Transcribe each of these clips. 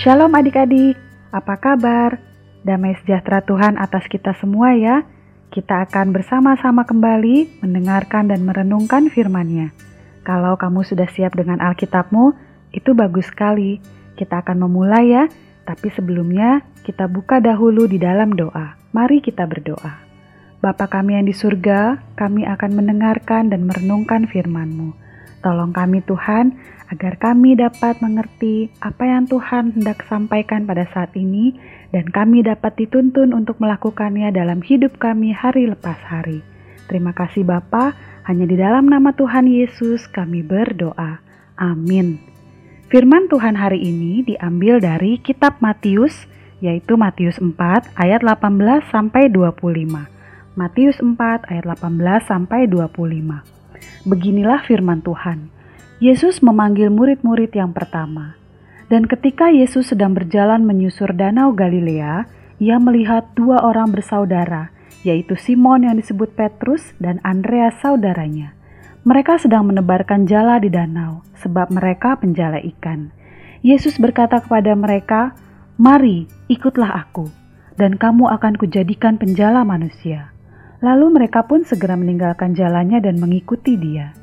Shalom adik-adik, apa kabar? Damai sejahtera Tuhan atas kita semua ya. Kita akan bersama-sama kembali mendengarkan dan merenungkan firman-Nya. Kalau kamu sudah siap dengan Alkitabmu, itu bagus sekali. Kita akan memulai ya, tapi sebelumnya kita buka dahulu di dalam doa. Mari kita berdoa. Bapa kami yang di surga, kami akan mendengarkan dan merenungkan firman-Mu. Tolong kami Tuhan, agar kami dapat mengerti apa yang Tuhan hendak sampaikan pada saat ini dan kami dapat dituntun untuk melakukannya dalam hidup kami hari lepas hari. Terima kasih Bapa, hanya di dalam nama Tuhan Yesus kami berdoa. Amin. Firman Tuhan hari ini diambil dari kitab Matius, yaitu Matius 4 ayat 18 sampai 25. Matius 4 ayat 18 sampai 25. Beginilah firman Tuhan. Yesus memanggil murid-murid yang pertama. Dan ketika Yesus sedang berjalan menyusur danau Galilea, ia melihat dua orang bersaudara, yaitu Simon yang disebut Petrus dan Andreas saudaranya. Mereka sedang menebarkan jala di danau, sebab mereka penjala ikan. Yesus berkata kepada mereka, "Mari, ikutlah aku, dan kamu akan kujadikan penjala manusia." Lalu mereka pun segera meninggalkan jalannya dan mengikuti dia.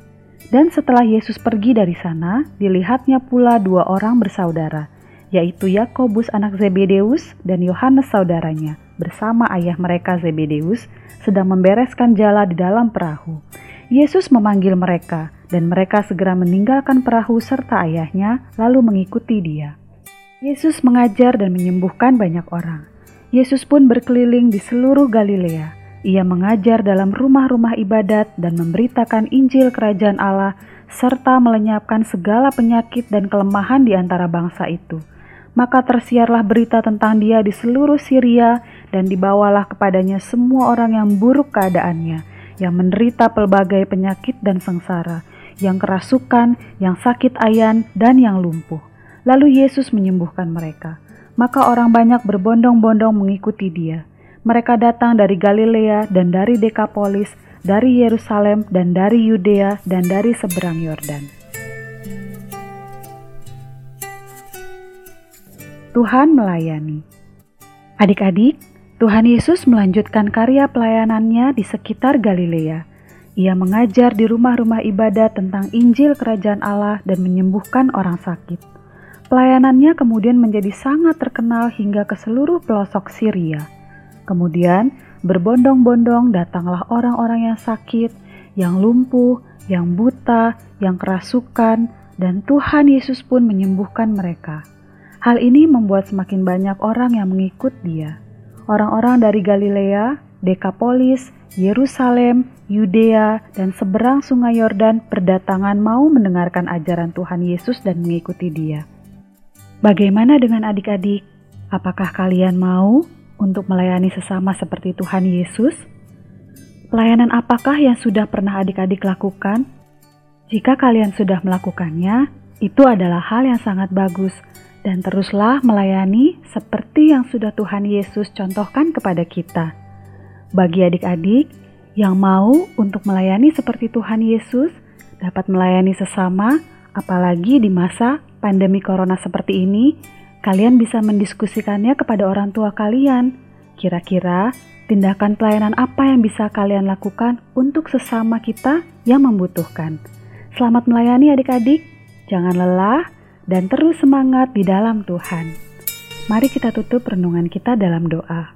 Dan setelah Yesus pergi dari sana, dilihatnya pula dua orang bersaudara, yaitu Yakobus anak Zebedeus dan Yohanes saudaranya, bersama ayah mereka Zebedeus, sedang membereskan jala di dalam perahu. Yesus memanggil mereka, dan mereka segera meninggalkan perahu serta ayahnya, lalu mengikuti dia. Yesus mengajar dan menyembuhkan banyak orang. Yesus pun berkeliling di seluruh Galilea, ia mengajar dalam rumah-rumah ibadat dan memberitakan Injil Kerajaan Allah, serta melenyapkan segala penyakit dan kelemahan di antara bangsa itu. Maka tersiarlah berita tentang Dia di seluruh Syria, dan dibawalah kepadanya semua orang yang buruk keadaannya, yang menderita pelbagai penyakit dan sengsara, yang kerasukan, yang sakit ayan, dan yang lumpuh. Lalu Yesus menyembuhkan mereka. Maka orang banyak berbondong-bondong mengikuti Dia mereka datang dari Galilea dan dari Dekapolis, dari Yerusalem dan dari Yudea dan dari seberang Yordan. Tuhan melayani. Adik-adik, Tuhan Yesus melanjutkan karya pelayanannya di sekitar Galilea. Ia mengajar di rumah-rumah ibadat tentang Injil Kerajaan Allah dan menyembuhkan orang sakit. Pelayanannya kemudian menjadi sangat terkenal hingga ke seluruh pelosok Syria. Kemudian berbondong-bondong datanglah orang-orang yang sakit, yang lumpuh, yang buta, yang kerasukan, dan Tuhan Yesus pun menyembuhkan mereka. Hal ini membuat semakin banyak orang yang mengikut Dia. Orang-orang dari Galilea, Dekapolis, Yerusalem, Yudea, dan seberang Sungai Yordan berdatangan mau mendengarkan ajaran Tuhan Yesus dan mengikuti Dia. Bagaimana dengan adik-adik? Apakah kalian mau untuk melayani sesama seperti Tuhan Yesus? Pelayanan apakah yang sudah pernah adik-adik lakukan? Jika kalian sudah melakukannya, itu adalah hal yang sangat bagus, dan teruslah melayani seperti yang sudah Tuhan Yesus contohkan kepada kita. Bagi adik-adik yang mau untuk melayani seperti Tuhan Yesus, dapat melayani sesama, apalagi di masa pandemi Corona seperti ini, kalian bisa mendiskusikannya kepada orang tua kalian. Kira-kira tindakan pelayanan apa yang bisa kalian lakukan untuk sesama kita yang membutuhkan. Selamat melayani adik-adik, jangan lelah, dan terus semangat di dalam Tuhan. Mari kita tutup renungan kita dalam doa.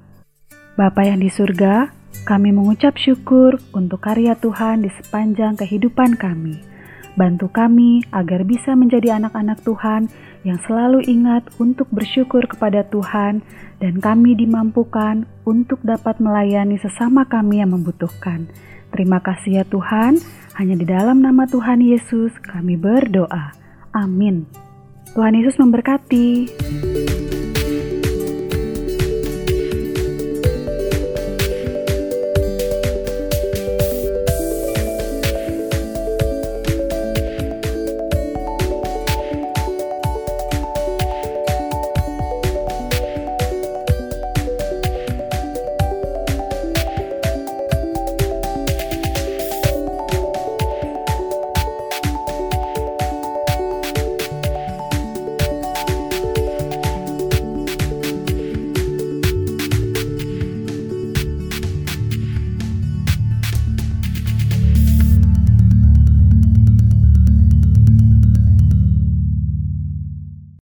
Bapa yang di surga, kami mengucap syukur untuk karya Tuhan di sepanjang kehidupan kami. Bantu kami agar bisa menjadi anak-anak Tuhan yang selalu ingat untuk bersyukur kepada Tuhan, dan kami dimampukan untuk dapat melayani sesama kami yang membutuhkan. Terima kasih ya Tuhan, hanya di dalam nama Tuhan Yesus kami berdoa. Amin. Tuhan Yesus memberkati.